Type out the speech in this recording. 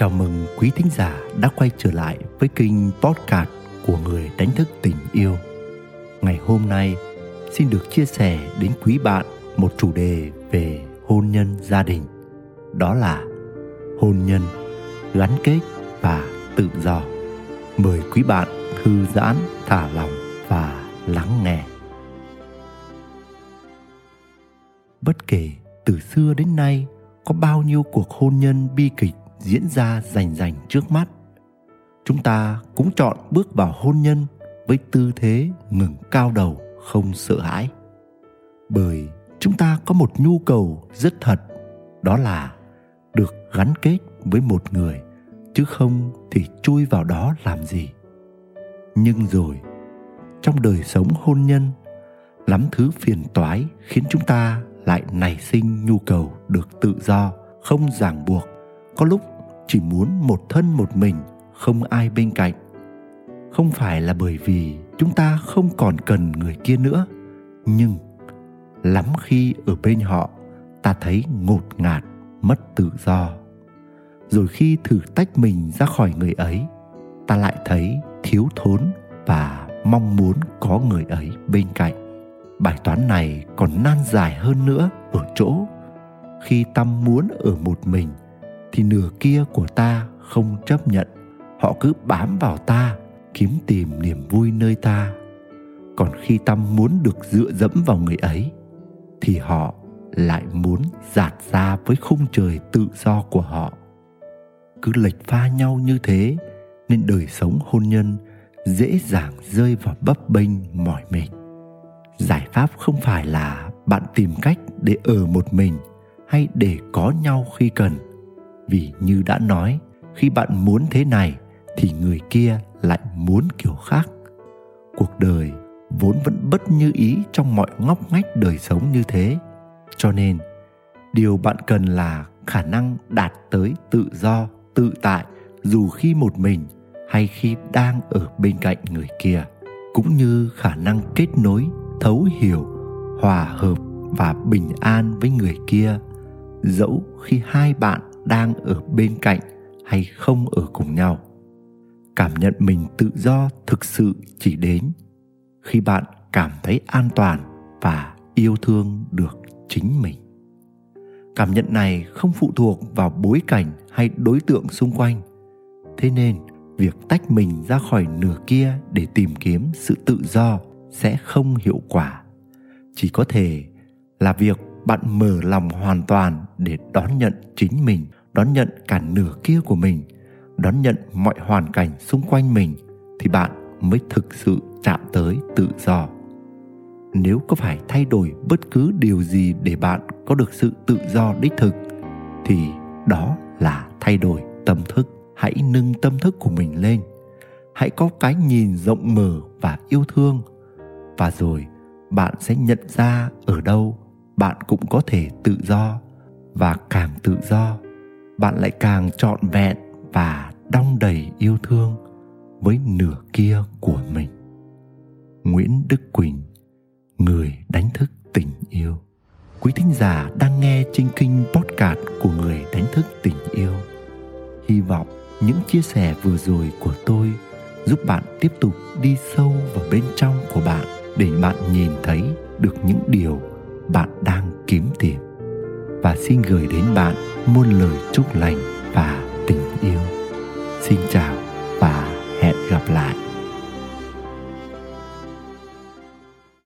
Chào mừng quý thính giả đã quay trở lại với kênh podcast của người đánh thức tình yêu. Ngày hôm nay xin được chia sẻ đến quý bạn một chủ đề về hôn nhân gia đình. Đó là hôn nhân, gắn kết và tự do. Mời quý bạn thư giãn, thả lòng và lắng nghe. Bất kể từ xưa đến nay có bao nhiêu cuộc hôn nhân bi kịch diễn ra rành rành trước mắt. Chúng ta cũng chọn bước vào hôn nhân với tư thế ngừng cao đầu, không sợ hãi. Bởi chúng ta có một nhu cầu rất thật, đó là được gắn kết với một người, chứ không thì chui vào đó làm gì. Nhưng rồi, trong đời sống hôn nhân, lắm thứ phiền toái khiến chúng ta lại nảy sinh nhu cầu được tự do, không ràng buộc có lúc chỉ muốn một thân một mình, không ai bên cạnh. Không phải là bởi vì chúng ta không còn cần người kia nữa, nhưng lắm khi ở bên họ, ta thấy ngột ngạt, mất tự do. Rồi khi thử tách mình ra khỏi người ấy, ta lại thấy thiếu thốn và mong muốn có người ấy bên cạnh. Bài toán này còn nan giải hơn nữa ở chỗ, khi tâm muốn ở một mình thì nửa kia của ta không chấp nhận. Họ cứ bám vào ta, kiếm tìm niềm vui nơi ta. Còn khi tâm muốn được dựa dẫm vào người ấy, thì họ lại muốn giạt ra với khung trời tự do của họ. Cứ lệch pha nhau như thế, nên đời sống hôn nhân dễ dàng rơi vào bấp bênh, mỏi mệt. Giải pháp không phải là bạn tìm cách để ở một mình hay để có nhau khi cần vì như đã nói, khi bạn muốn thế này thì người kia lại muốn kiểu khác. Cuộc đời vốn vẫn bất như ý trong mọi ngóc ngách đời sống như thế. Cho nên, điều bạn cần là khả năng đạt tới tự do, tự tại, dù khi một mình hay khi đang ở bên cạnh người kia, cũng như khả năng kết nối, thấu hiểu, hòa hợp và bình an với người kia. Dẫu khi hai bạn đang ở bên cạnh hay không ở cùng nhau. Cảm nhận mình tự do thực sự chỉ đến khi bạn cảm thấy an toàn và yêu thương được chính mình. Cảm nhận này không phụ thuộc vào bối cảnh hay đối tượng xung quanh. Thế nên, việc tách mình ra khỏi nửa kia để tìm kiếm sự tự do sẽ không hiệu quả. Chỉ có thể là việc bạn mở lòng hoàn toàn để đón nhận chính mình đón nhận cả nửa kia của mình, đón nhận mọi hoàn cảnh xung quanh mình thì bạn mới thực sự chạm tới tự do. Nếu có phải thay đổi bất cứ điều gì để bạn có được sự tự do đích thực, thì đó là thay đổi tâm thức. Hãy nâng tâm thức của mình lên, hãy có cái nhìn rộng mở và yêu thương, và rồi bạn sẽ nhận ra ở đâu bạn cũng có thể tự do và càng tự do bạn lại càng trọn vẹn và đong đầy yêu thương với nửa kia của mình. Nguyễn đức quỳnh, người đánh thức tình yêu. Quý thính giả đang nghe trên kinh podcast của người đánh thức tình yêu. Hy vọng những chia sẻ vừa rồi của tôi giúp bạn tiếp tục đi sâu vào bên trong của bạn để bạn nhìn thấy được những điều bạn đang kiếm tìm và xin gửi đến bạn muôn lời chúc lành và tình yêu. Xin chào.